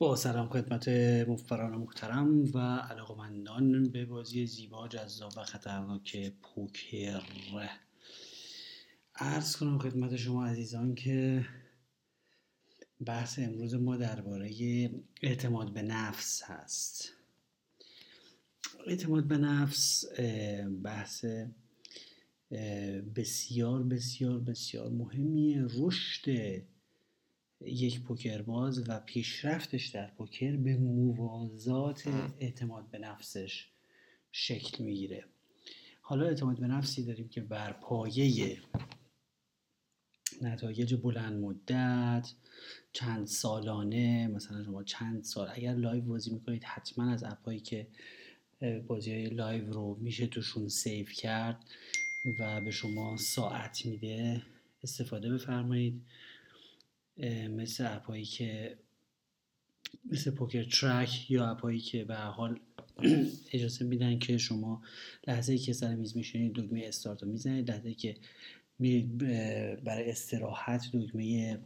با سلام خدمت مفران محترم و علاقمندان به بازی زیبا جذاب و خطرناک پوکر. ارز کنم خدمت شما عزیزان که بحث امروز ما درباره اعتماد به نفس هست. اعتماد به نفس بحث بسیار بسیار بسیار مهمیه. رشد یک پوکرباز و پیشرفتش در پوکر به موازات اعتماد به نفسش شکل می‌گیره. حالا اعتماد به نفسی داریم که بر پایه نتایج بلند مدت چند سالانه مثلا شما چند سال اگر live بازی می‌کنید حتما از app ایی که بازی های live رو میشه توشون save کرد و به شما ساعت میده استفاده بفرمایید. مثل اپایی که مثل پوکر ترک یا اپایی که به حال اجازه میدن که شما لحظه که سر میز میشینید دکمه استارت رو می‌زنید لحظه که میرید برای استراحت دکمه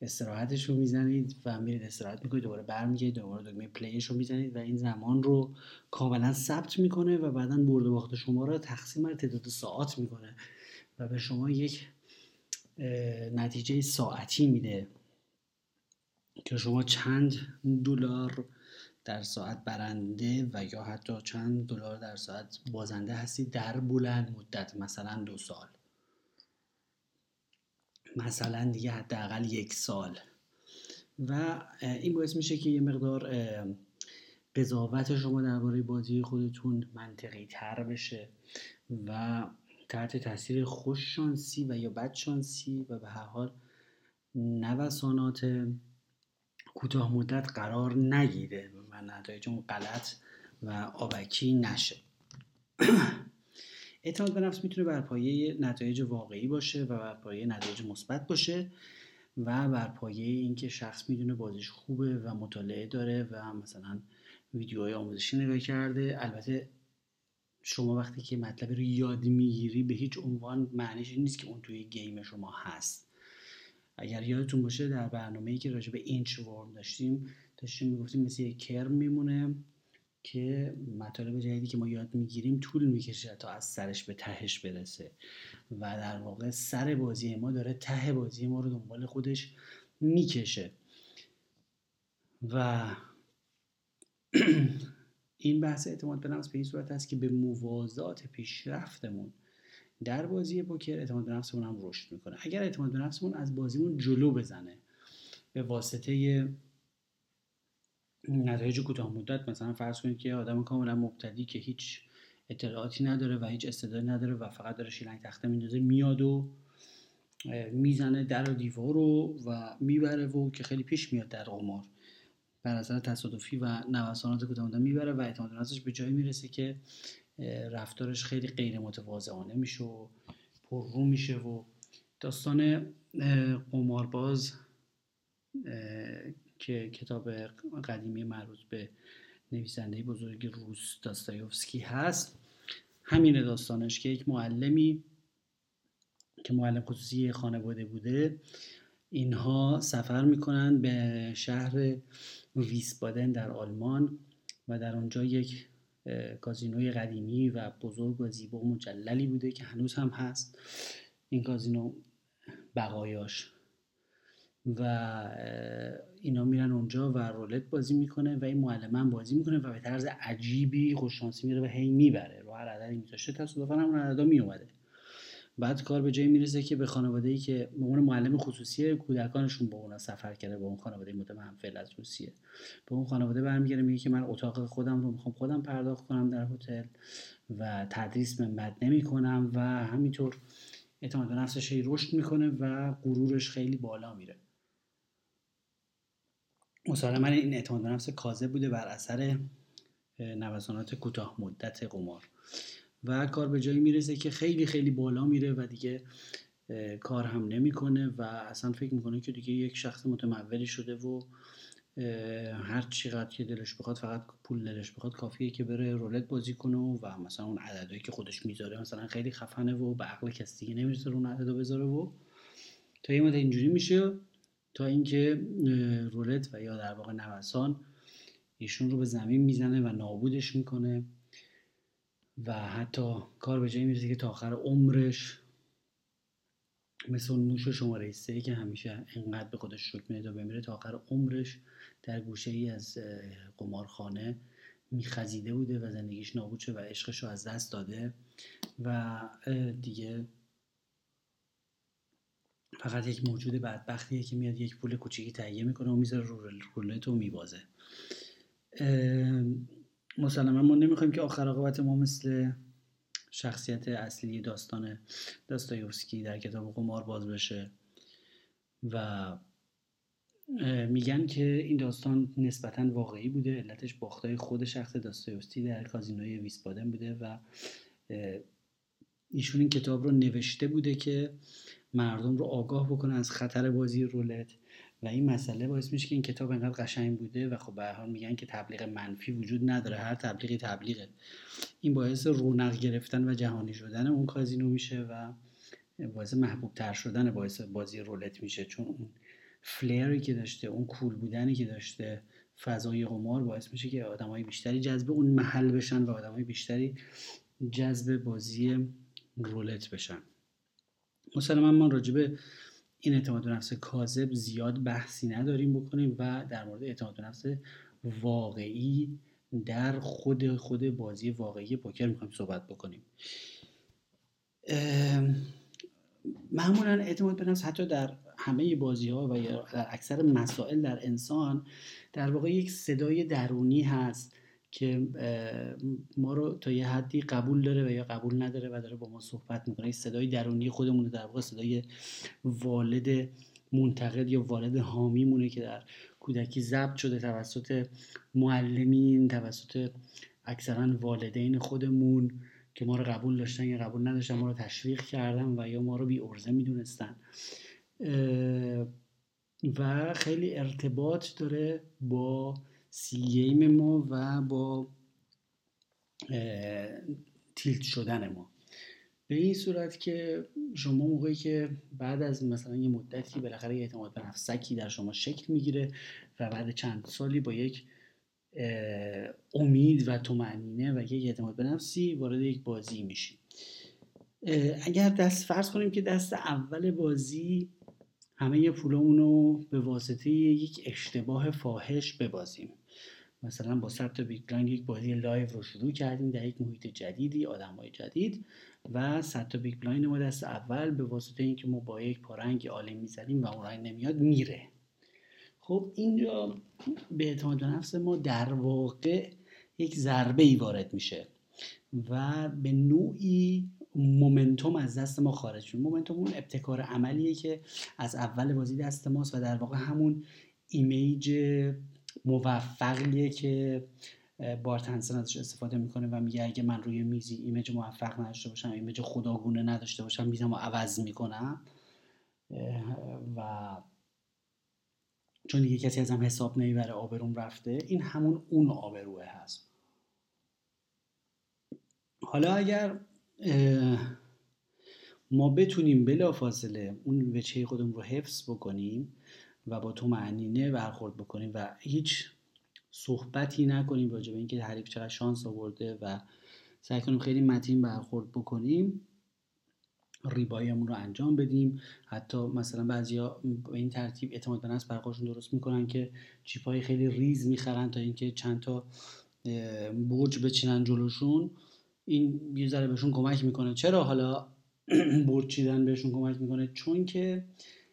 استراحتش رو می‌زنید و میرید استراحت می‌کنید دوباره برمیگردید دوباره دکمه پلیش رو می‌زنید و این زمان رو کاملا ثبت می‌کنه و بعدا برد و باخت شما رو تقسیم بر تعداد ساعت می‌کنه و به شما یک نتیجه ساعتی میده که شما چند دلار در ساعت برنده و یا حتی چند دلار در ساعت بازنده هستید در بلند مدت مثلا دو سال. مثلا دیگه حداقل یک سال. و این باعث میشه که یه مقدار قضاوت شما درباره بازی خودتون منطقی تر بشه و تحت تاثیر خوش شانسی و یا بد شانسی و به هر حال نوسانات کوتاه مدت قرار نگیره و نتایج اون غلط و آبکی نشه. اعتماد به نفس می‌تونه بر پایه نتایج واقعی باشه و بر پایه نتایج مثبت باشه و بر پایه اینکه شخص می‌دونه بازیش خوبه و مطالعه داره و مثلا ویدیوهای آموزشی نگاه کرده. البته شما وقتی که مطلبی رو یاد می‌گیری به هیچ عنوان معنیش این نیست که اون توی گیم شما هست اگر یادتون باشه در برنامه ای که راجع به اینچ ورم داشتیم داشتیم می‌گفتیم مثل یک کرم میمونه که مطالب جدیدی که ما یاد می‌گیریم طول می‌کشه تا از سرش به تهش برسه و در واقع سر بازی ما داره ته بازی ما رو دنبال خودش می‌کشه و این بحث اعتماد به نفس به این صورت است که به موازات پیشرفتمون در بازی پوکر اعتماد به نفسمون هم رشد می‌کنه. اگر اعتماد به نفسمون از بازیمون جلو بزنه به واسطه نتایج کوتاه مدت مثلا فرض کنید که آدم کاملا مبتدی که هیچ اطلاعاتی نداره و هیچ استعدادی نداره و فقط داره شیلنگ تخته میندازه میاد و می‌زنه در و دیوار رو و می‌بره و که خیلی پیش میاد در قمار. بر اثر تصادفی و نوسانات کوتاه می‌بره و اعتماد نفسش به جایی می‌رسه که رفتارش خیلی غیر متواضعانه میشه و پررو میشه و داستان قمارباز که کتاب قدیمی مربوط به نویسنده بزرگ روس داستایوفسکی هست. همین داستانش که یک معلمی که معلم خصوصی خانواده بوده اینها سفر می‌کنن به شهر ویسبادن در آلمان و در آنجا یک کازینوی قدیمی و بزرگ و زیبا و مجللی بوده که هنوز هم هست. این کازینو بقایاش. و اینا میرن اونجا و رولت بازی می‌کنه و این معلم بازی می‌کنه و به طرز عجیبی خوششانسی میره و هی می‌بره. رو هر عددی میذاشته تصادفا همون عددا میومده بعد کار به جایی می‌رسه که به خانواده ای که به معلم خصوصی کودکانشون با اونا سفر کرده با اون خانواده متمحول از روسیه. به اون خانواده برمیگره میگه که من اتاق خودم رو می‌خوام خودم پرداخت کنم در هتل و تدریس من بد نمی کنم و همینطور اعتماد به نفسش رشد می‌کنه و غرورش خیلی بالا میره. مسلما این اعتماد به نفس کاذب بوده بر اثر نوسانات کوتاه مدت قمار. و کار به جایی می‌رسه که خیلی خیلی بالا میره و دیگه کار هم نمی‌کنه و اصلا فکر می‌کنه که دیگه یک شخص متمولی شده و هر چقدر که دلش بخواد فقط پول دلش بخواد کافیه که بره رولت بازی کنه و مثلا اون عددهایی که خودش می‌ذاره مثلا خیلی خفنه و به عقل کسی دیگه نمی‌رسه اون عددو بذاره و تا یه مدت اینجوری میشه تا اینکه رولت و یا در واقع نوسان ایشون رو به زمین می‌زنه و نابودش می‌کنه. و حتی کار به جایی می‌رسه که تا آخر عمرش مثل اون موش شماره سه که همیشه اینقدر به خودش میده و بمیره تا آخر عمرش در گوشه ای از قمارخانه میخزیده بوده و زندگیش نابود شده و عشقش رو از دست داده و دیگه فقط یک موجود بدبختیه که میاد یک پول کوچیکی تهیه می‌کنه و می‌ذاره رو رولت و میبازه. مسلما ما نمی‌خوایم که آخر عاقبت ما مثل شخصیت اصلی داستان داستایوفسکی در کتاب قمار باز بشه. و میگن که این داستان نسبتا واقعی بوده علتش باختای خود شخص داستایوفسکی در کازینوی ویسپادن بوده و ایشون این کتاب رو نوشته بوده که مردم رو آگاه بکنه از خطر بازی رولت. و این مسئله باعث میشه که این کتاب انقدر قشنگ بوده و خب به حال میگن که تبلیغ منفی وجود نداره هر تبلیغی تبلیغه. این باعث رونق گرفتن و جهانی شدن اون کازینو میشه و باعث محبوب تر شدن باعث بازی رولت میشه. چون اون فلری که داشته اون کول بودنی که داشته فضای قمار باعث میشه که آدمای بیشتری جذب اون محل بشن و آدمای بیشتری جذب بازی رولت بشن. مثلا من راجبه این اعتماد به نفس کاذب زیاد بحثی نداریم بکنیم و در مورد اعتماد به نفس واقعی در خود خود بازی واقعی پوکر می‌خوایم صحبت بکنیم. معمولا اعتماد به نفس حتی در همه بازی ها و در اکثر مسائل در انسان در واقع یک صدای درونی هست. که ما رو تا یه حدی قبول داره و یا قبول نداره و داره با ما صحبت می‌کنه. صدای درونی خودمون در واقع صدای والد منتقد یا والد حامی مونه که در کودکی ضبط شده توسط معلمین توسط اکثرا والدین خودمون که ما رو قبول داشتن یا قبول نداشتن ما رو تشویق کردن و یا ما رو بی ارزه می‌دونستن. و خیلی ارتباط داره با سی گیم ما و با تیلت شدن ما. به این صورت که شما موقعی که بعد از مثلا یه مدتی بالاخره یه اعتماد به نفسکی در شما شکل می‌گیره و بعد چند سالی با یک امید و طمأنینه و یک اعتماد به نفسی وارد یک بازی میشی. اگر دست فرض کنیم که دست اول بازی همه پولمون رو به واسطه یک اشتباه فاحش ببازیم. مثلا با صد big یک بازی live رو شروع کردیم در یک محیط جدیدی آدم های جدید و صد تا big blind ما دست اول به واسطه اینکه ما با یک پا رنگ عالی می‌زنیم و اون رنگ نمیاد میره. خب اینجا به اعتماد به نفس ما در واقع یک ضربه ای وارد میشه. و به نوعی momentum از دست ما خارج شد. momentum اون ابتکار عملیه که از اول بازی دست ماست و در واقع همون image موفقیه که Bart Hanson ازش استفاده می‌کنه و میگه اگه من روی میزی image موفق نداشته باشم image خداگونه نداشته باشم میزم و عوض می‌کنم. و چون دیگه کسی ازم حساب نمی‌بره آبروم رفته. این همون اون آبروه هست. حالا اگر ما بتونیم بلا فاصله اون وجهه خودمون رو حفظ بکنیم و با تو معنینه برخورد بکنیم و هیچ صحبتی نکنیم راجع به اینکه حریف چقدر شانس آورده و سعی کنیم خیلی متین برخورد بکنیم ریبایمون رو انجام بدیم. حتی مثلا بعضیا به این ترتیب اعتماد به نفس درست می‌کنن که چیپ های خیلی ریز می‌خرن تا اینکه چند تا برج بچینن جلوشون. این یه ذره بهشون کمک می‌کنه. چرا حالا برج چیدن بهشون کمک می‌کنه؟ چون که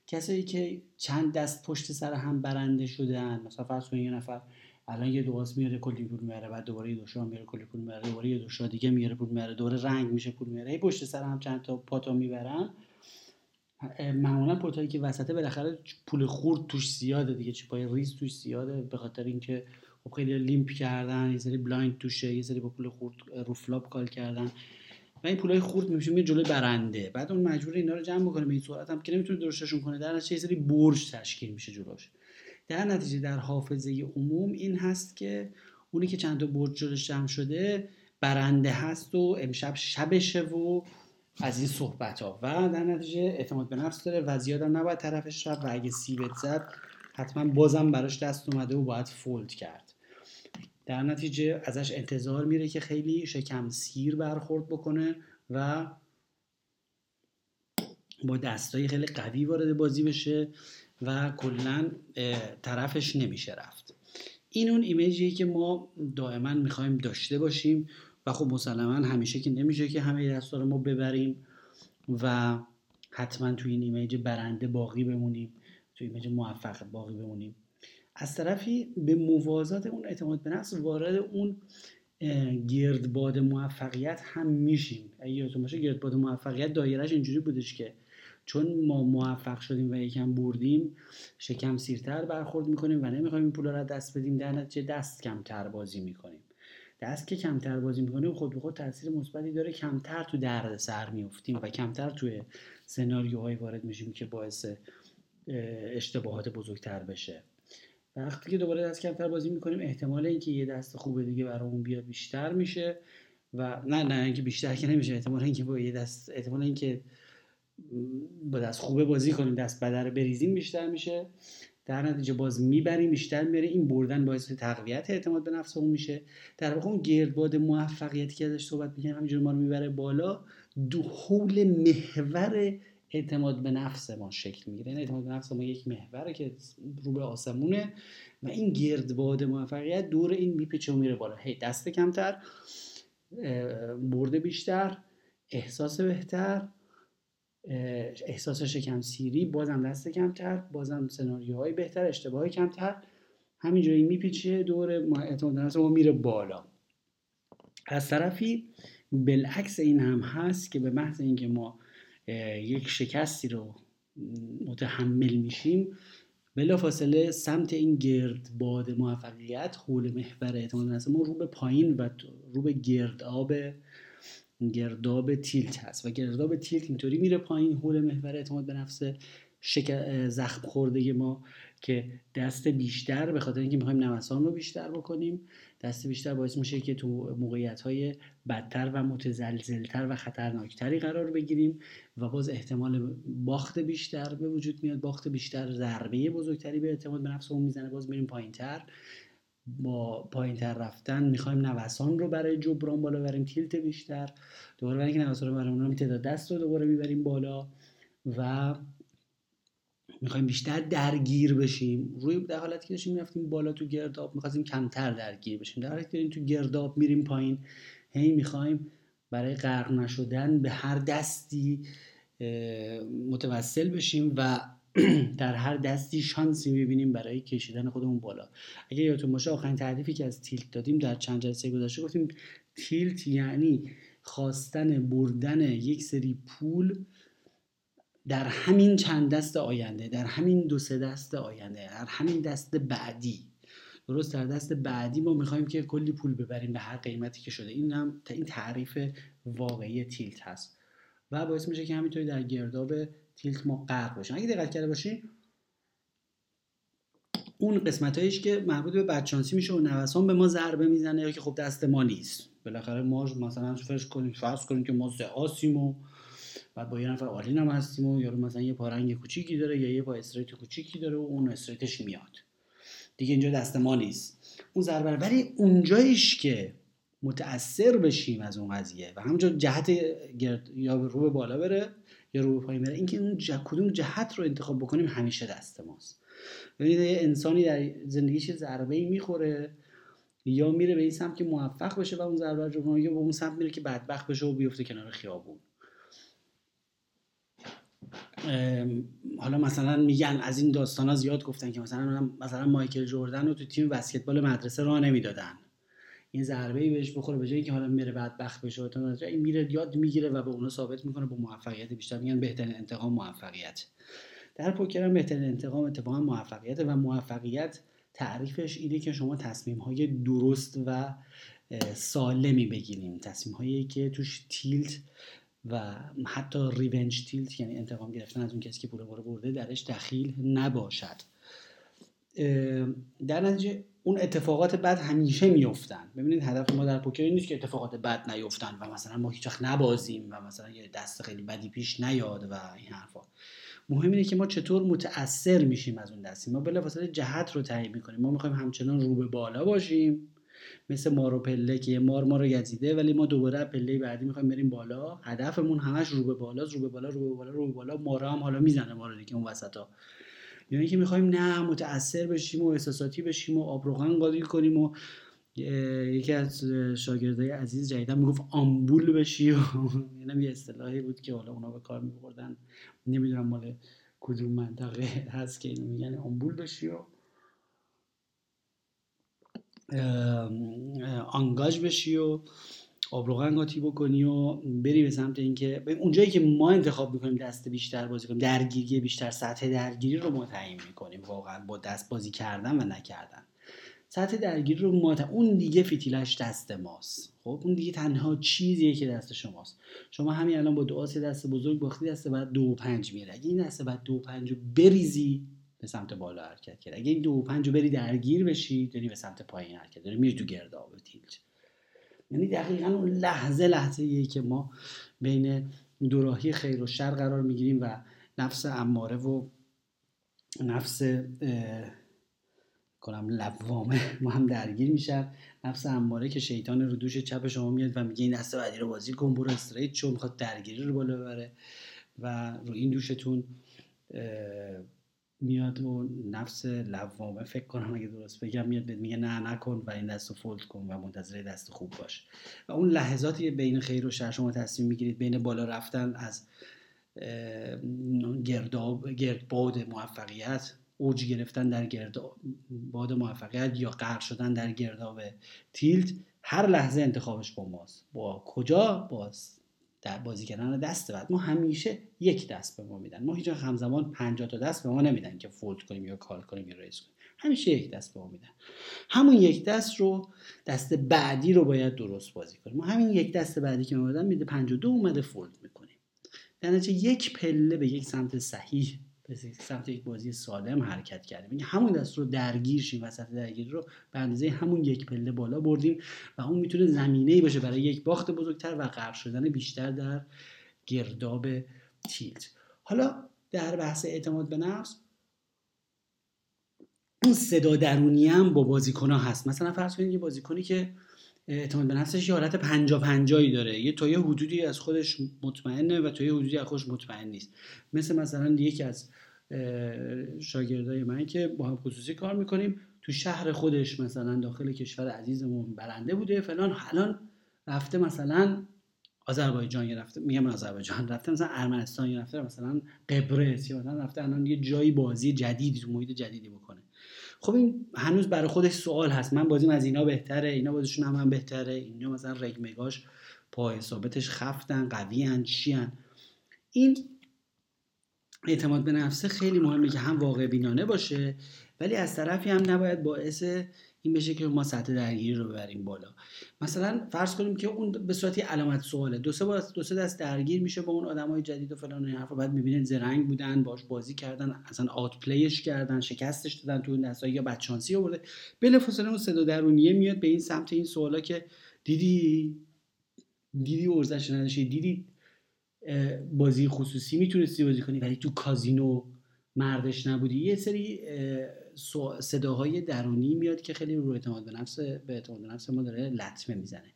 کسایی که چند دست پشت سر هم برنده شدن مثلا فرض کنید یه نفر الان یه دو آس میاره کلی پول میاره بعد دوباره یه دو شاه میاره کلی پول میاره دوباره یه دو شاه دیگه میاره پول میاره دوباره رنگ میشه پول میاره هی پشت سر هم چند تا pot ا می‌برن. معمولا pot ایی که وسطه بالاخره پول خورد توش زیاده دیگه پای ریز توش زیاده به خاطر اینکه خب خیلی limp کردن یه سری blind توشه یه سری با پول خورد رو flop call کردن. و این پولای خورد میشه میره جلوی برنده. بعد اون مجبور اینا رو جمع بکنه به این صورت هم که نمی‌تونه درستشون کنه. در نتیجه یه سری برج تشکیل میشه جلوش. در نتیجه در حافظه عموم این هست که اونی که چند تا برج جلوش جمع شده برنده هست و امشب شبشه و از این صحبت ها و در نتیجه اعتماد به نفس داره و زیادم نباید طرفش رفت و اگه c-bet زد حتما بازم براش دست اومده و باید fold کرد. در نتیجه ازش انتظار میره که خیلی شکم سیر برخورد بکنه و با دستای خیلی قوی وارد بازی بشه و کلا طرفش نمیشه رفت. این اون ایمیجیه که ما دائما می‌خوایم داشته باشیم و خب مسلما همیشه که نمیشه که همه دستا رو ما ببریم و حتما توی این ایمیج برنده باقی بمونیم توی ایمیج موفق باقی بمونیم. از طرفی به موازات اون اعتماد به نفس وارد اون گردباد موفقیت هم میشیم. اگه یادتون باشه گردباد موفقیت دایرش اینجوری بودش که چون ما موفق شدیم و یکم بردیم شکم سیرتر برخورد می‌کنیم و نمی‌خوایم این پولا رو دست بدیم در نتیجه دست کمتر بازی می‌کنیم. دست که کمتر بازی می‌کنیم خود به خود تاثیر مثبتی داره کمتر تو درد سر میفتیم و کمتر توی سناریوهایی وارد میشیم که باعث اشتباهات بزرگتر بشه. وقتی که دوباره دست کمتر بازی می‌کنیم احتمال اینکه یه دست خوب دیگه برامون بیاد بیشتر میشه و نه نه اینکه بیشتر که نمیشه احتمال اینکه با یه دست احتمال اینکه با دست خوبه بازی کنیم دست بدر بریزیم بیشتر میشه. در نتیجه باز می‌بریم بیشتر میره این بردن باعث تقویت اعتماد به نفس اون میشه. در واقع اون گردباد موفقیتی که ازش صحبت می‌کنیم همینجور ما رو می‌بره بالا. دو حول محور اعتماد به نفس ما شکل می‌گیره. این اعتماد به نفس ما یک محوره که رو به آسمونه و این گردباد موفقیت دور این میپیچه و میره بالا. هی دست کمتر برده بیشتر احساس بهتر احساس شکم سیری بازم دست کمتر بازم سناریوهای بهتر اشتباه کمتر. همینجوری میپیچه دور اعتماد ما میره بالا. از طرفی بالعکس این هم هست که به محض اینکه ما یک شکستی رو متحمل میشیم فاصله سمت این گردباد موفقیت حول محور اعتماد نفس ما رو به پایین و رو به گرداب گرداب تیلت هست و گرداب تیلت اینطوری میره پایین حول محور اعتماد به نفس. زخم خورده ما که دست بیشتر به خاطر اینکه می‌خوایم نوسان رو بیشتر بکنیم دست بیشتر باعث میشه که تو موقعیت های بدتر و متزلزلتر و خطرناکتری قرار بگیریم و باز احتمال باخت بیشتر به وجود میاد باخت بیشتر ضربه بزرگتری به اعتماد به نفسمون می‌زنه باز میریم پایینتر. با پایین تر رفتن می‌خوایم نوسان رو برای جبران بالا بریم تیلت بیشتر. دوباره برای اینکه نوسان رو برای تعداد دست رو دوباره می‌بریم بالا و می‌خوایم بیشتر درگیر بشیم. روی در حالتی که داشتیم می‌رفتیم بالا تو گرداب می‌خواستیم کمتر درگیر بشیم. در داریم تو گرداب میریم پایین هی می‌خوایم برای غرق نشدن به هر دستی متوسل بشیم و در هر دستی شانسی می‌بینیم برای کشیدن خودمون بالا. اگه یادتون باشه آخرین تعریفی که از تیلت دادیم در چند جلسه گذشته گفتیم تیلت یعنی خواستن بردن یک سری پول در همین چند دست آینده در همین دو سه دست آینده در همین دست بعدی. درست؟ در دست بعدی ما می‌خوایم که کلی پول ببریم به هر قیمتی که شده. این هم این تعریف واقعی tilt هست. و باعث میشه که همینطوری در گرداب tilt ما غرق باشیم اگه دقت کرده باشین اون قسمت هایش که مربوط به بدشانسی میشه و نوسان به ما ضربه می‌زنه یا که خب دست ما نیست. بالاخره ما مثلا فرض کنیم فرض کنیم که ما آسیم و بعد با یه نفر all-in هم هستیم و یارو مثلا یه پا رنگ کوچیکی داره یا یه پا straight کوچیکی داره و اون straight ش میاد. دیگه اینجا دست ما نیست. اون ضربه ولی اونجاییش که متاثر بشیم از اون قضیه و همونجا جهت گرد یا رو به بالا بره یا رو به پایین بره اینکه اون جه... کدوم جهت رو انتخاب بکنیم همیشه دست ماست. ببینید یه انسانی در زندگیش ضربه ای می‌خوره یا میره به این سمت که موفق بشه و اون ضربه رو یا به اون سمت میره که بدبخت بشه و بیفته کنار خیابون. حالا مثلا میگن از این داستان ها زیاد گفتن که مثلا مثلا مایکل جوردن رو تو تیم بسکتبال مدرسه راه نمی‌دادن. این ضربه ای بهش بخوره به جایی که حالا میره بدبخت بشه این میره یاد می‌گیره و به اونها ثابت می‌کنه با موفقیت بیشتر. میگن بهترین انتقام موفقیت. در پوکر هم بهترین انتقام اتفاقا موفقیت و موفقیت تعریفش اینه که شما تصمیم های درست و سالمی بگیریم. تصمیم هایی که توش تیلت و حتی ریونج تیلت یعنی انتقام گرفتن از اون کسی که پول برده درش دخیل نباشد. در نتیجه اون اتفاقات بد همیشه میفتن ببینید هدف ما در پوکر نیست که اتفاقات بد نیفتن و مثلا ما هیچ نبازیم و مثلا یه دست خیلی بدی پیش نیاد و این حرفا. مهم اینه که ما چطور متاثر میشیم از اون دستی. ما بلافاصله جهت رو تعیین می‌کنیم. ما می‌خوایم همچنان رو به بالا باشیم. مثل مار و پله که مار ما رو گزیده ولی ما دوباره پله بعدی می‌خوایم بریم بالا. هدفمون همش رو به بالا رو به بالا رو به بالا رو به بالا. مارا هم حالا می‌زنه ما رو دیگه اون وسطا. یعنی که می‌خوایم نه متاثر بشیم و احساساتی بشیم و آبروغن قاضی کنیم و یکی از شاگردای عزیز جدیدا می‌گفت آمبول بشی و اینم یه اصطلاحی بود که حالا اونا به کار میبردن. نمی‌دونم مال کدوم منطقه هست که اینو میگن. آمبول بشی و آنگاج بشی و آبروغن قاطی بکنی و بری به سمت اینکه اونجایی که ما انتخاب می‌کنیم دست بیشتر بازی کنیم درگیری بیشتر سطح درگیری رو ما تعیین می‌کنیم واقعا با دست بازی کردن و نکردن. سطح درگیری رو ما اون دیگه فتیلش دست ماست. خب؟ اون دیگه تنها چیزیه که دست شماست. شما همین الان با آس دست بزرگ باختی دست بعد دو پنج میره اگه این دست بعد دو پنج رو بریزی به سمت بالا حرکت کرد. اگه این دو و پنج رو بری درگیر بشی داری به سمت پایین حرکت داری میری تو گرداب تیلت یعنی دقیقا اون لحظه لحظه که ما بین دوراهی خیر و شر قرار می‌گیریم و نفس اماره و نفس کنم لوامه ما هم درگیر میشن. نفس اماره که شیطان رو دوش چپ شما میاد و میگه این دست بعدی رو بازی کن برو استریت چون می‌خواد درگیری رو بالا ببره. و رو این دوشتون میاد و نفس لوامه فکر کنم اگه درست بگم میاد میگه نه نکن و این دست رو فولد کن و منتظر دست خوب باش. و اون لحظاتی بین خیر و شر شما تصمیم می‌گیرید بین بالا رفتن از گرداب گردباد موفقیت اوج گرفتن در گرداب باد موفقیت یا غرق شدن در گرداب تیلت هر لحظه انتخابش با ماست. با کجا؟ باز در بازی کردن دست بعد ما همیشه یک دست به ما میدن. ما هیچ همزمان 50 تا دست به ما نمیدن که فولد کنیم یا کال کنیم یا ریز کنیم. همیشه یک دست به ما میدن. همون یک دست رو دست بعدی رو باید درست بازی کنیم. ما همین یک دست بعدی که ما میده 52 اومده فولد می‌کنیم. در نتیجه یک پله به یک سمت صحیح به سمت یک بازی سالم حرکت کردیم این همون دست رو درگیر شیم وسط درگیری رو به اندازه همون یک پله بالا بردیم و اون می‌تونه زمینه ای باشه برای یک باخت بزرگتر و غرق شدن بیشتر در گرداب تیلت حالا در بحث اعتماد به نفس اون صدا درونی هم با بازیکن ها هست. مثلا فرض کنید یه بازیکنی که اعتماد به نفسش یه حالت پنجا پنجایی داره. یه تا یه حدودی از خودش مطمئنه و تا یه حدودی از خودش مطمئن نیست. مثل مثلا یکی از شاگردای من که با هم خصوصی کار می‌کنیم تو شهر خودش مثلا داخل کشور عزیزمون برنده بوده فلان الان رفته مثلا آذربایجان رفته میگم آذربایجان رفته مثلا ارمنستان رفته مثلا قبرس یا مثلا رفته الان یه جایی بازی جدیدی تو محیط جدیدی بکنه. خب این هنوز برای خودش سوال هست. من بازیم از اینا بهتره؟ اینا بازیشون هم, هم بهتره؟ اینا مثلا رگمگاش پای ثابتش خفتن قوی هن چی هن. این اعتماد به نفسه خیلی مهمه که هم واقع بینانه باشه ولی از طرفی هم نباید باعث این بشه که ما سطح درگیری رو ببریم بالا. مثلا فرض کنیم که اون به صورتی علامت سواله. دو سه دو سه دست درگیر میشه با اون آدمای جدید و فلان این حرفا. بعد می‌بینید زرنگ بودن باش بازی کردن اصلا آوت پلیش کردن شکستش دادن تو اون دستا یا بچانسی آورده. بلافاصله اون صدا درونیه میاد به این سمت این سوالا که دیدی؟ دیدی ارزش نداشتی؟ دیدی بازی خصوصی می‌تونستی بازی کنی؟ ولی تو کازینو مردش نبودی؟ یه سری صداهای درونی میاد که خیلی رو اعتماد به نفس به اعتماد به نفس ما داره لطمه می‌زنه.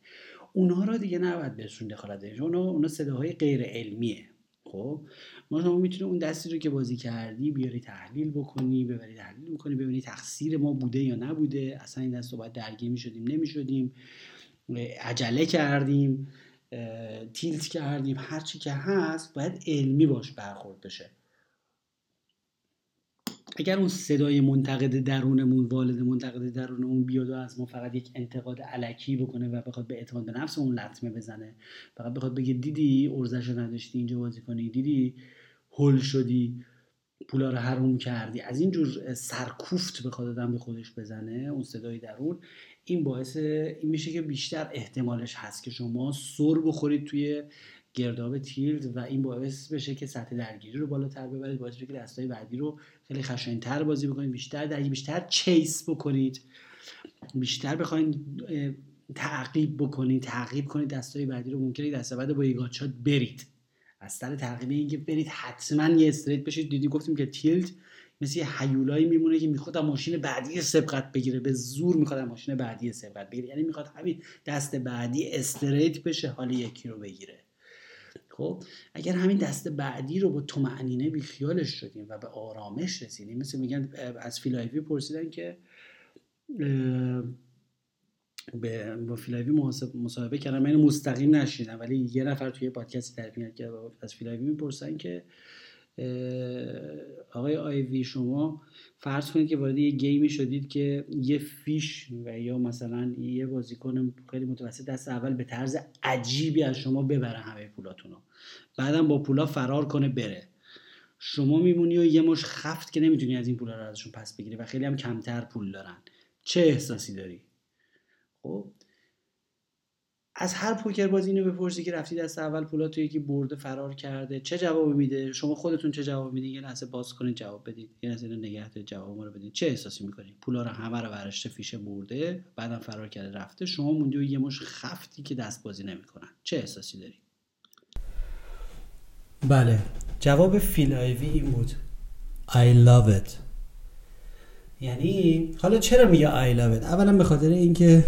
اونها رو دیگه نباید بهشون دخالت بدیم. اونا اونا صداهای غیر علمیه. خب؟ ما شما می‌تونی اون دستی رو که بازی کردی بیاری تحلیل بکنی ببری تحلیل بکنی ببینی تقصیر ما بوده یا نبوده. اصلا این دست رو باید درگیر می‌شدیم نمی‌شدیم. عجله کردیم تیلت کردیم هرچی که هست باید علمی باش برخورد بشه. اگر اون صدای منتقد درونمون والد منتقد درونمون بیاد و از ما فقط یک انتقاد علکی بکنه و بخواد به اعتماد به نفس اون لطمه بزنه فقط بخواد بگه دیدی ارزش رو نداشتی اینجا بازی کنی دیدی هل شدی پولا رو حروم کردی از اینجور سرکوفت بخواد آدم به خودش بزنه اون صدای درون این باعث این میشه که بیشتر احتمالش هست که شما سر بخورید توی گرداب تیلد و این باعث بشه که سطح درگیری رو بالاتر ببرید باعث بشه که دستای بعدی رو خیلی خشنتر بازی بکنید. بیشتر درگیر بیشتر چیس بکنید. بیشتر بخواین تعقیب بکنید تعقیب کنید دستای بعدی رو. ممکنه دسته بعد با یگاچات برید. از سر تعقیب اینکه برید حتما یه استریت بشید. دیدی گفتیم که تیلت مثل یه حیولایی میمونه که می‌خواد ماشین بعدی سبقت بگیره. به زور می‌خواد ماشین بعدی سبقت بگیره. یعنی می‌خواد همین دست بعدی استریت بشه حال یکی رو بگیره. خب اگر همین دست بعدی رو با تو معنینه بیخیالش شدیم و به آرامش رسیدیم مثل میگن از فیل آیوی پرسیدن که با فیل آیوی مصاحبه کردم من مستقیم نشنیدم ولی یه نفر توی پادکستی تعریف کرد که از فیل آیوی می‌پرسن که آقای آیوی شما فرض کنید که وارد یه game ی شدید که یه fish و یا مثلا یه بازیکن خیلی متوسط دست اول به طرز عجیبی از شما ببره همه پولاتونو. بعدم با پولا فرار کنه بره. شما میمونی و یه مش خفت که نمی‌تونی از این پولا رو ازشون پس بگیری و خیلی هم کمتر پول دارن. چه احساسی داری؟ خب از هر پوکر بازی اینو بپرسی که رفتی دست اول پولا تو یکی برده فرار کرده. چه جواب میده؟ شما خودتون چه جواب میدین؟ یه لحظه باز کنید جواب بدید. یه لحظه نگه دارید جواب ما رو بدید. چه احساسی می‌کنید؟ پولا رو همه رو برشته فیشه برده بعدم فرار کرده رفته. شما موندی و یه مش خفتی که دست بازی نمی‌کنن. چه احساسی داری بله. جواب فیل آیوی این بود. I love it. یعنی حالا چرا میگه I love it اولا به خاطر اینکه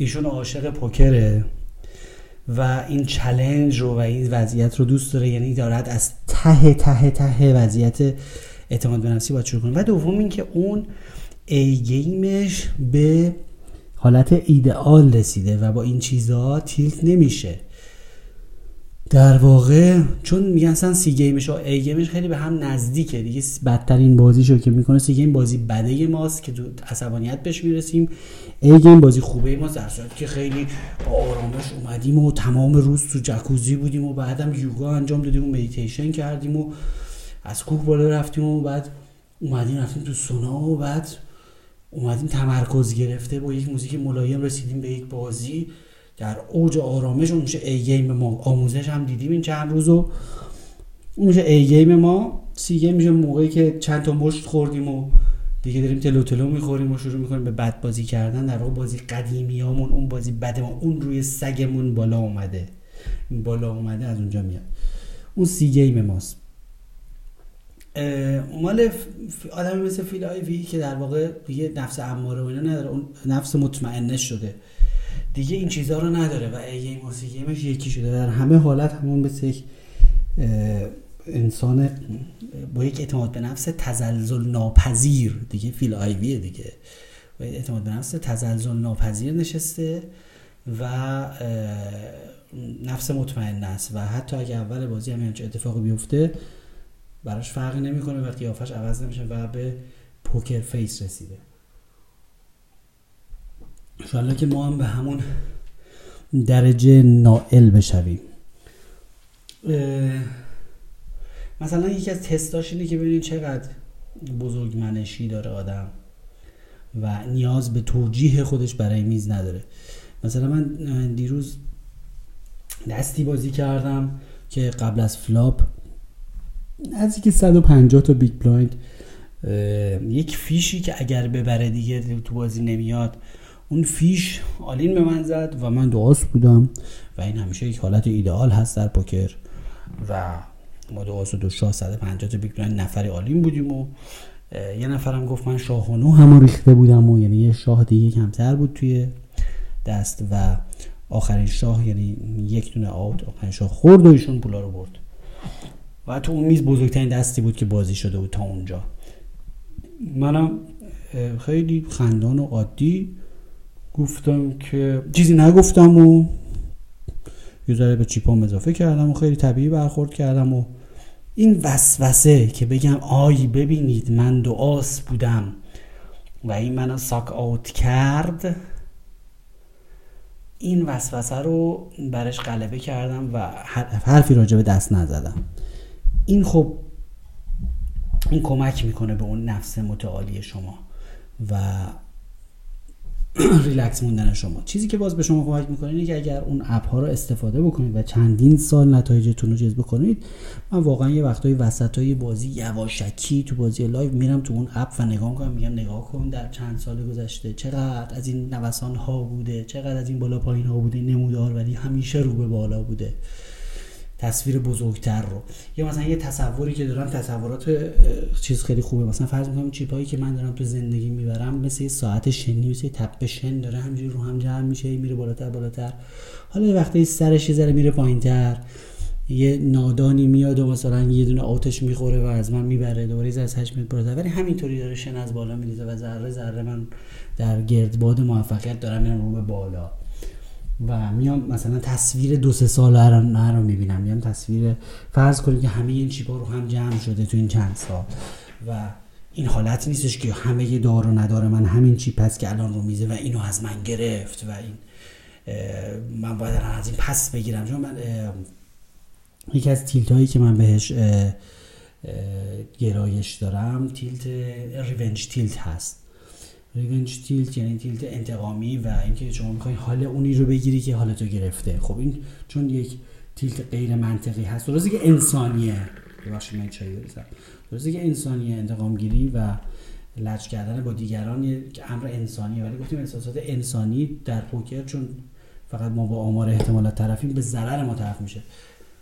ایشون عاشق پوکره و این challenge رو و این وضعیت رو دوست داره یعنی دارد از ته ته ته وضعیت اعتماد به نفسی باید شروع کنه. و دوم اینکه اون A game ش به حالت ایدئال رسیده و با این چیزها tilt نمیشه. در واقع چون میگن اصلا C game ش و A game ش خیلی به هم نزدیکه. دیگه بدترین بازیشو که می‌کنه C game بازی بده ماست که تو عصبانیت بهش می‌رسیم. A game بازی خوبه ماست که خیلی آرامش اومدیم و تمام روز تو جکوزی بودیم و بعدم یوگا انجام دادیم و مدیتیشن کردیم و از کوه بالا رفتیم و بعد اومدیم رفتیم تو سونا و بعد اومدیم تمرکز گرفته با یک موزیک ملایم رسیدیم به یک بازی. در اوج آرامش اون میشه A game ما. آموزش هم دیدیم این چند روزو اون میشه A game ما. C game میشه موقعی که چند تا مشت خوردیم و دیگه داریم تلو تلو می‌خوریم و شروع می‌کنیم به بد بازی کردن. در واقع بازی قدیمیامون اون بازی بد ما. اون روی سگمون بالا اومده. بالا اومده از اونجا میاد. اون C game ماست. مال آدم مثل فیل که در واقع یه نفس اماره و اینا نداره. اون نفس مطمئنه شده. دیگه این چیزها رو نداره و A و C game ش یکی شده در همه حالت همون مثل یک انسان با یک اعتماد به نفس تزلزل ناپذیر. دیگه فیل آیویه دیگه. با اعتماد به نفس تزلزل ناپذیر نشسته و نفس مطمئنه است. و حتی اگه اول بازی هم چه اتفاقی بیفته براش فرقی نمی‌کنه. و قیافش عوض نمیشه و به poker face رسیده. انشاءالله که ما هم به همون درجه نائل بشویم. مثلا یکی از تستاش اینه که ببینید چقدر بزرگ منشی داره آدم و نیاز به توجیه خودش برای میز نداره. مثلا من دیروز دستی بازی کردم که قبل از flop نزدیک 150 تا big blind یک فیشی که اگر ببره دیگه تو بازی نمیاد اون فیش آلین به من زد و من دعاست بودم و این همیشه یک حالت ایدئال هست در پوکر و ما دعاست و دو شاه 150 تا بیگ نفری آلین بودیم و یه نفرم گفت من شاه و نو همو ریخته بودم و یعنی یه شاه دیگه کمتر بود توی دست و آخرین شاه یعنی یک دونه آوت آخرین شاه خورد و ایشون پولا رو برد. و تو اون میز بزرگترین دستی بود که بازی شده بود تا اونجا. منم خیلی خندان و عادی گفتم که چیزی نگفتم و یه ذره به چیپام اضافه کردم و خیلی طبیعی برخورد کردم و این وسوسه که بگم آی ببینید من دعاس بودم و این منو ساک آوت کرد این وسوسه رو برش غلبه کردم و حرفی راجع به دست نزدم. این خب این کمک می‌کنه به اون نفس متعالی شما و ریلکس موندن شما. چیزی که باز به شما کمک می‌کنه اینه که اگر اون app ها رو استفاده بکنید و چندین سال نتایجتون رو جذب کنید من واقعا یه وقتایی وسط های بازی یواشکی تو بازی live میرم تو اون app و نگاه می‌کنم میگم نگاه کن در چند سال گذشته چقدر از این نوسان ها بوده چقدر از این بالا پایین ها بوده نمودار ولی همیشه رو به بالا بوده. تصویر بزرگتر رو. یا مثلا یه تصوری که دارم تصورات چیز خیلی خوبه. مثلا فرض می‌کنم چیپ هایی که من دارم تو زندگی می‌برم مثل یه ساعت شنی مثل یه تپه شن داره همینجوری رو هم جمع میشه میره بالاتر بالاتر. حالا یه وقتی سرش یه ذره میره پایینتر یه نادانی میاد و مثلا یه دونه آتش می‌خوره و از من می‌بره دوباره از هشت میاد ولی همینطوری داره شن از بالا میریزه و ذره ذره من در گردباد موفقیت دارم میرم رو به بالا. و میام مثلا تصویر دو سه سال رو, رو می‌بینم. میام تصویر فرض کنید که همه این چیپا رو هم جمع شده تو این چند سال. و این حالت نیستش که همه دار و نداره من همین چیپ هست که الان رو میزه و اینو از من گرفت و این من باید از این پس بگیرم. چون من یکی از تیلت هایی که من بهش گرایش دارم تیلت ریونج تیلت هست. ریونج تیلت یعنی تیلت انتقامی و اینکه شما می‌خوای حال اونی رو بگیری که حالتو گرفته. خب این چون یک تیلت غیر منطقی هست. درسته که انسانیه. ببخشید من چای بریزم درسته که انسانیه انتقام گیری و لج کردن با دیگران یک امر انسانیه. ولی گفتیم احساسات انسانی در پوکر چون فقط ما با آمار احتمالات طرفیم به ضرر ما طرف میشه.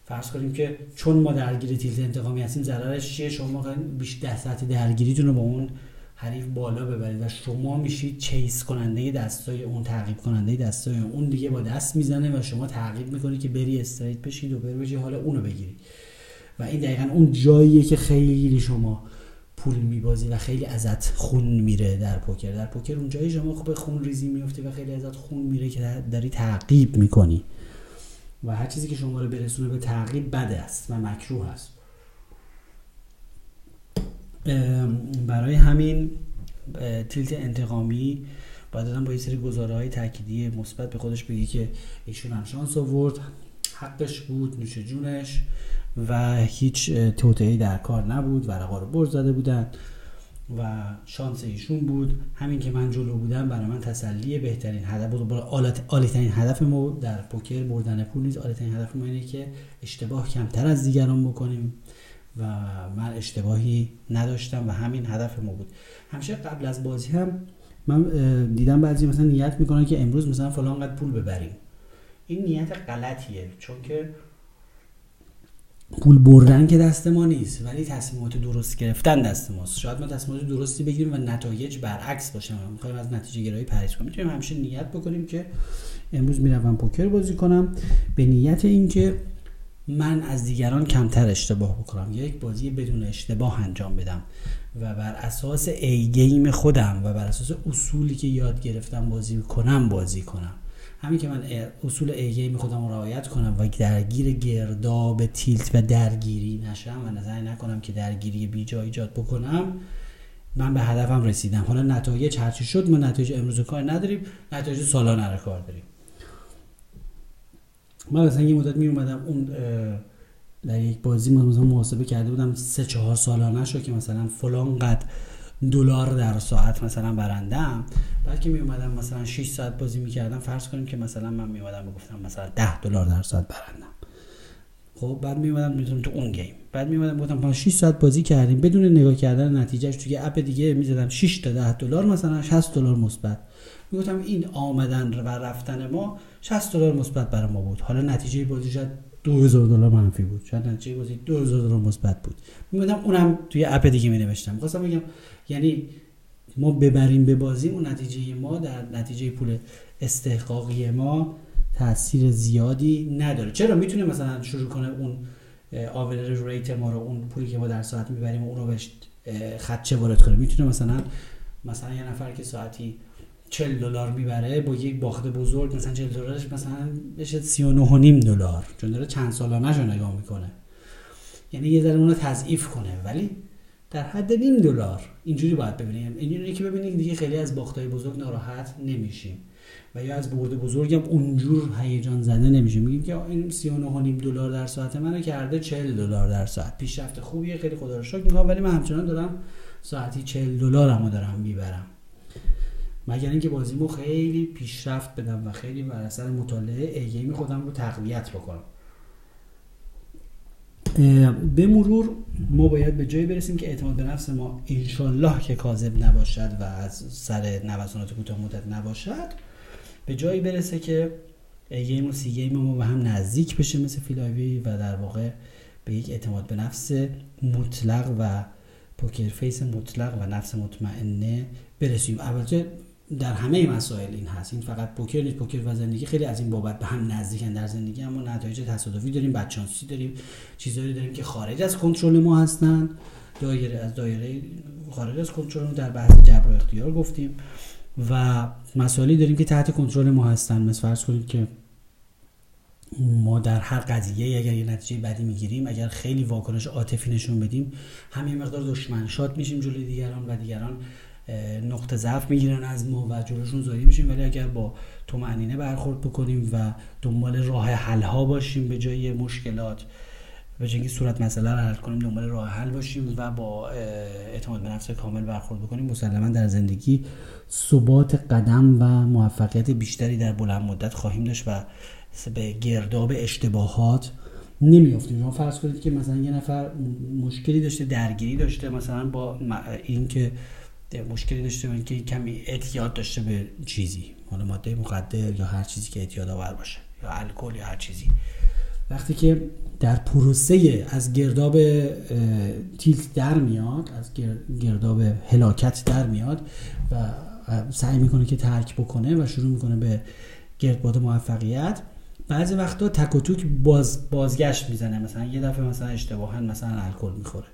فرض کنیم که چون ما درگیر تیلت انتقامی هستیم ضررش چیه؟ شما بیشتر سطح درگیریتون رو با اون حریف بالا ببرید و شما میشید چیس کننده دستای اون تعقیب کننده دستای اون دیگه با دست می‌زنه و شما تعقیب می‌کنی که بری استریت بشید و بری حالا اونو بگیرید و این دقیقا اون جاییه که خیلی شما پول میبازی و خیلی ازت خون میره در پوکر. در پوکر اون جایی شما خوب خون ریزی میفته و خیلی ازت خون میره که داری تعقیب می‌کنی. و هر چیزی که شما رو برسونه به تعقیب بد است و مکروه است. برای همین تیلت انتقامی باید با یه سری گزاره های تأکیدی مثبت به خودش بگی که ایشون هم شانس آورد حقش بود نوش جونش و هیچ توطئه‌ای در کار نبود ورقا رو برد زده بودن و شانس ایشون بود. همین که من جلو بودم برای من تسلی بهترین هدف بود عالی ترین هدف ما در پوکر بردن پول نیست. عالی ترین هدف ما اینه که اشتباه کمتر از دیگران بکنیم. و من اشتباهی نداشتم و همین هدف ما بود. همیشه قبل از بازی هم من دیدم بعضی مثلا نیت می‌کنن که امروز مثلا فلان قد پول ببریم. این نیت غلطیه چون که پول بردن که دست ما نیست ولی تصمیمات درست گرفتن دست ماست. شاید ما تصمیمات درستی بگیریم و نتایج برعکس باشه. ما می‌خوایم از نتیجه گرایی پرهیز کنیم. می‌تونیم همیشه نیت بکنیم که امروز می‌روم پوکر بازی کنم. به نیت اینکه من از دیگران کمتر اشتباه بکنم. یک بازی بدون اشتباه انجام بدم و بر اساس ای گیم خودم و بر اساس اصولی که یاد گرفتم بازی کنم بازی کنم. همین که من اصول ای گیم خودم رو رعایت کنم و درگیر گرداب تیلت و درگیری نشم و نظر نکنم که درگیری بی جا ایجاد بکنم من به هدفم رسیدم. حالا نتایج هرچی شد ما نتایج امروز کار نداریم. نتایج سالانه رو کار داریم. من مثلا یه مدت می اومدم اون در یک بازی مثلا محاسبه کرده بودم سه چهار سالانه شد که مثلا فلان قد دلار در ساعت مثلا برندم بعد که می اومدم مثلا 6 ساعت بازی می‌کردم فرض کنیم که مثلا من می اومدم گفتم مثلا 10 دلار در ساعت برندم خب بعد می اومدم می‌تونم تو اون گیم. بعد می اومدم گفتم 6 ساعت بازی کردیم بدون نگاه کردن نتیجهش توی اپ دیگه می‌زدم 6 تا 10 دلار مثلا 60 دلار مثبت. می‌گفتم این آمدن و رفتن ما 60 دلار مثبت برای ما بود. حالا نتیجه بازی شاید 2000 دلار منفی بود. شاید نتیجه بازی 2000 دلار مثبت بود. می‌گفتم اونم توی اپ دیگه می نوشتم خواستم بگم یعنی ما ببریم به بازی اون نتیجه ما در نتیجه پول استحقاقی ما تاثیر زیادی نداره. چرا؟ می‌تونه مثلا شروع کنه اون آورج ریت ما رو اون پولی که ما در ساعت می‌بریم اون رو بهش خدچه وارد کنه. می‌تونه مثلا مثلا یه نفر که ساعتی 40 دلار می‌بره با یک باخت بزرگ مثلا 40 دلارش مثلا بشه 39 دلار. چون داره چند سالانه رو نگاه می‌کنه. یعنی یه ذره اون تضعیف کنه ولی در حد نیم دلار. اینجوری باید ببینیم. اینجوری که ببینید دیگه خیلی از باختای بزرگ ناراحت نمیشیم. و یا از برد بزرگم اونجور هیجان زده نمیشه میگیم که این 39 نیم دلار در ساعت منو کرده 40 دلار در ساعت. پیشرفت خوبیه خیلی خدا رو شکر ولی من همچنان دارم ساعتی 40 دلارمو دارم می‌برم. مگر اینکه بازیمو خیلی پیشرفت بدم و خیلی بر اثر مطالعه A game خودم رو تقویت بکنم. به مرور ما باید به جایی برسیم که اعتماد به نفس ما انشالله که کاذب نباشد و از سر نوسانات کوتاه مدت نباشد به جایی برسه که A game و C game ما به هم نزدیک بشه مثل فیل آیوی و در واقع به یک اعتماد به نفس مطلق و poker face مطلق و نفس مطمئنه برسیم. البته در همه مسائل این هست. این فقط پوکر نیست. پوکر و زندگی خیلی از این بابت به هم نزدیکن در زندگی اما نتایج تصادفی داریم بدشانسی داریم چیزهایی داریم که خارج از کنترل ما هستن. دایره از دایره خارج از کنترل در بحث جبر و اختیار گفتیم و مسائلی داریم که تحت کنترل ما هستن. مثل فرض کنید که ما در هر قضیه اگر یه نتیجه بدی می‌گیریم اگر خیلی واکنش عاطفی نشون بدیم هم یه مقدار دشمنشات میشیم جلوی دیگران و دیگران نقطه ضعف می‌گیرن از ما و جلوشون زایی میشیم. ولی اگر با تو معنینه برخورد بکنیم و دنبال راه حل ها باشیم به جای مشکلات به جای صورت مسئله رو حل کنیم دنبال راه حل باشیم و با اعتماد به نفس کامل برخورد بکنیم مسلما در زندگی ثبات قدم و موفقیت بیشتری در بلند مدت خواهیم داشت و به گرداب اشتباهات نمیافتیم. شما فرض کنید که مثلا یه نفر مشکلی داشته درگیری داشته مثلا با اینکه مشکلی داشته با که کمی اعتیاد داشته به چیزی. حالا ماده مخدر یا هر چیزی که اعتیاد آور باشه یا الکل یا هر چیزی. وقتی که در پروسه از گرداب تیلت در میاد از گرداب هلاکت در میاد و سعی می‌کنه که ترک بکنه و شروع می‌کنه به گردباد موفقیت بعضی وقتا تک و توک باز بازگشت می‌زنه. مثلا یه دفعه مثلا اشتباها مثلا الکل می‌خوره.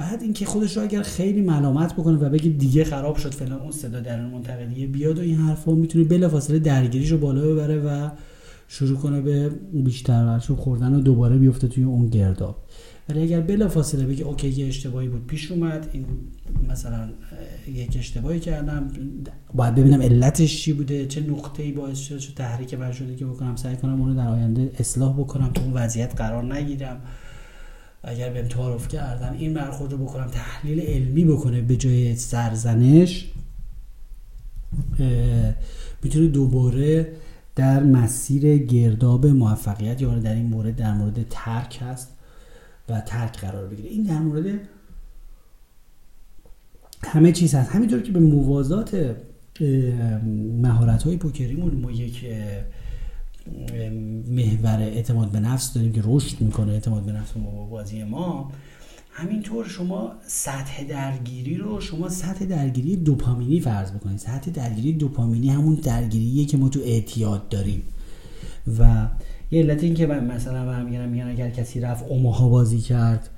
بعد اینکه خودش رو اگر خیلی ملامت بکنه و بگه دیگه خراب شد فلان اون صدا درون منتقلیه بیاد و این حرفا می‌تونه بلافاصله درگیریش رو بالا ببره و شروع کنه به بیشتر ورشو خوردن و دوباره بیفته توی اون گرداب ولی اگر بلا فاصله بگه اوکی یه اشتباهی بود پیش اومد این مثلا یک اشتباهی کردم باید ببینم علتش چی بوده چه نقطه ای باعث شده چه تحریک شده که بکنم سعی کنم اونو در آینده اصلاح بکنم تو اون وضعیت قرار نگیرم. اگر بهم تعارف کردن این برخورد رو بکنم تحلیل علمی بکنه به جای سرزنش می‌تونه دوباره در مسیر گرداب موفقیت یا در این مورد در مورد ترک هست و ترک قرار بگیره. این در مورد همه چیز هست. همینطور که به موازات مهارت های پوکریمون ما یک محور اعتماد به نفس داریم که رشد می‌کنه اعتماد به نفس ما بازی ما. همینطور شما سطح درگیری رو شما سطح درگیری دوپامینی فرض بکنید. سطح درگیری دوپامینی همون درگیریه که ما تو اعتیاد داریم. و یه علت این که مثلا برمیگردم میگن اگر کسی رفت اوماها بازی کرد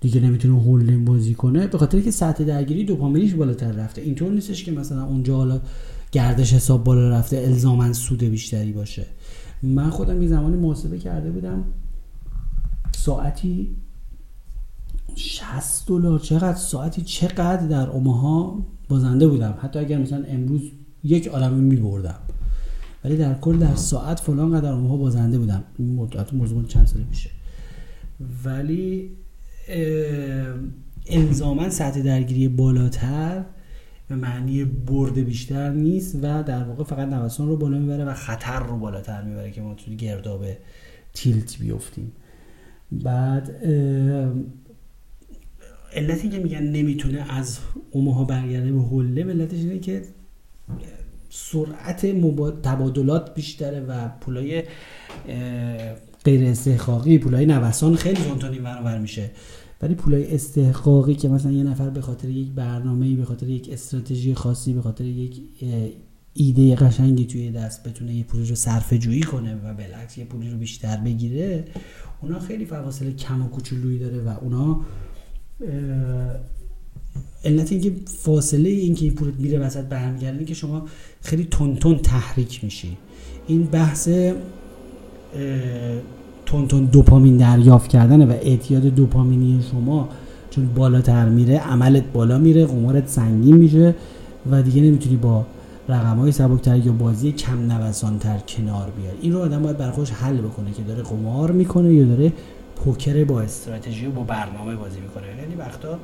دیگه نمی‌تونه هولدین بازی کنه. به خاطر که سطح درگیری دوپامینیش بالاتر رفته. اینطور نیستش که مثلا اونجا حالا گردش حساب بالا رفته الزاما سود بیشتری باشه. من خودم یه زمانی محاسبه کرده بودم. ساعتی 60 دلار. چقدر؟ ساعتی چقدر در اوماها بازنده بودم. حتی اگر مثلا امروز یک عالمه میبردم. ولی در کل در ساعت فلان قدر اونها بازنده بودم. این مدت موضوع چند سال میشه ولی الزاما سطح درگیری بالاتر به معنی برد بیشتر نیست و در واقع فقط نوسان رو بالا می‌بره و خطر رو بالاتر می‌بره که ما توی گرداب تیلت بیفتیم. بعد علتی که میگن نمی‌تونه از اوماها برگرده به حله علتش اینه که سرعت تبادلات بیشتره و پولای غیر استحقاقی پولای نوسان خیلی زونتونی برابر میشه. ولی پولای استحقاقی که مثلا یه نفر به خاطر یک برنامه به خاطر یک استراتژی خاصی به خاطر یک ایده قشنگی توی دست بتونه یه پولی رو صرفه جویی کنه و بالعکس یه پولی رو بیشتر بگیره اونا خیلی فواصل کم و کوچولویی داره و اونا علت اینکه فاصله اینکه این پول میره وسط برمیگرده که شما خیلی تون تون تحریک میشی. این بحث تون تون دوپامین دریافت کردن و اعتیاد دوپامینی شما چون بالاتر میره عملت بالا میره قمارت سنگین میشه و دیگه نمی‌تونی با رقم های سبکتر یا بازی کم نوسانتر کنار بیاد این رو آدم باید برخوش حل بکنه که داره قمار می‌کنه یا داره پوکر با استراتژی و با برنامه بازی می‌کنه. یعنی وقتا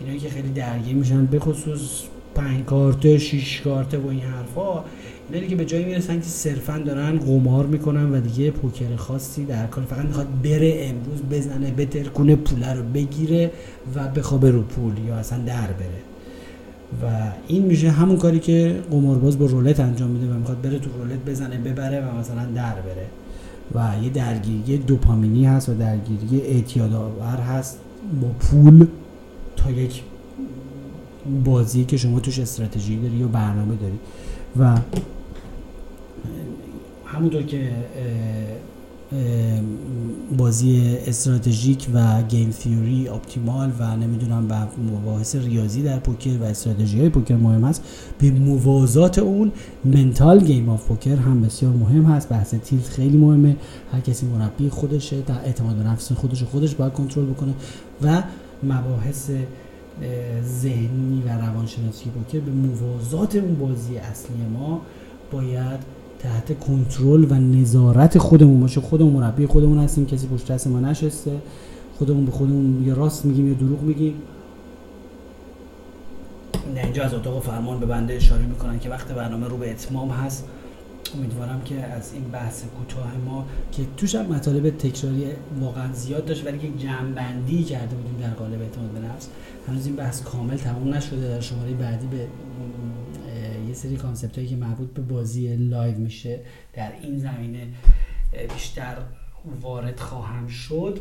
اینایی که خیلی درگیر میشن به خصوص پنج کارته شیش کارته و این حرفا اینا که به جایی می‌رسن که صرفا دارن قمار می‌کنن و دیگه پوکر خاصی در کار. فقط می‌خواد بره امروز بزنه بترکونه پوله رو بگیره و بخوابه رو پول یا اصلا در بره. و این میشه همون کاری که قمارباز با رولت انجام میده و می‌خواد بره تو رولت بزنه ببره و مثلا در بره. و یه درگیری دوپامینی هست و درگیری اعتیاد آور هست با پول تا یک بازی که شما توش استراتژی داری یا برنامه داری. و همونطور که بازی استراتژیک و گیم تیوری اپتیمال و نمی‌دونم و مباحث ریاضی در پوکر و استراتژی های پوکر مهم است به موازات اون mental game of poker هم بسیار مهم هست. بحث tilt خیلی مهمه. هر کسی مربی خودشه در اعتماد به نفس خودش خودش باید کنترل بکنه و مباحث ذهنی و روانشناسی پوکر به موازات اون بازی اصلی ما باید تحت کنترل و نظارت خودمون باشه. خودمون مربی خودمون هستیم. کسی پشت دست ما ننشسته. خودمون به خودمون یا راست میگیم یا دروغ میگیم. اینجا از اتاق فرمان به بنده اشاره می‌کنن که وقت برنامه رو به اتمام هست. امیدوارم که از این بحث کوتاه ما که توش هم مطالب تکراری واقعا زیاد داشت ولی که جمعبندی کرده بودیم در قالب اعتماد به نفس هنوز این بحث کامل تموم نشده. در شماره بعدی یه سری concept هایی که مربوط به بازی live میشه در این زمینه بیشتر وارد خواهم شد.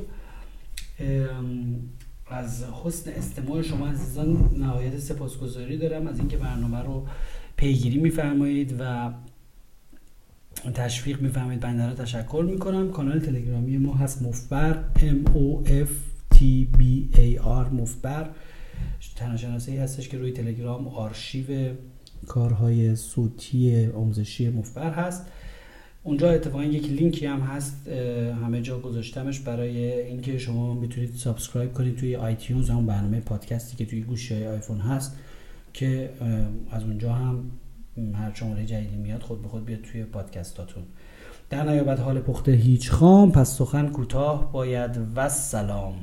از حسن استماع شما عزیزان نهایت سپاسگزاری دارم از اینکه برنامه رو پیگیری میفرمایید و تشویق می‌فهمید بنده را تشکر می‌کنم. کانال تلگرامی ما هست مفبر M O F T B A R مفبر. تناشناسی هستش که روی تلگرام آرشیو کارهای صوتی آموزشی مفبر هست. اونجا اتفاقا یک لینکی هم هست همه جا گذاشتمش برای اینکه شما می‌تونید subscribe کنید توی iTunes هم برنامه پادکستی که توی گوشی آیفون هست که از اونجا هم هر شماره جدیدی میاد خود به خود بیاد توی پادکستاتون. درنیابد حال پخته هیچ خام پس سخن کوتاه باید والسلام.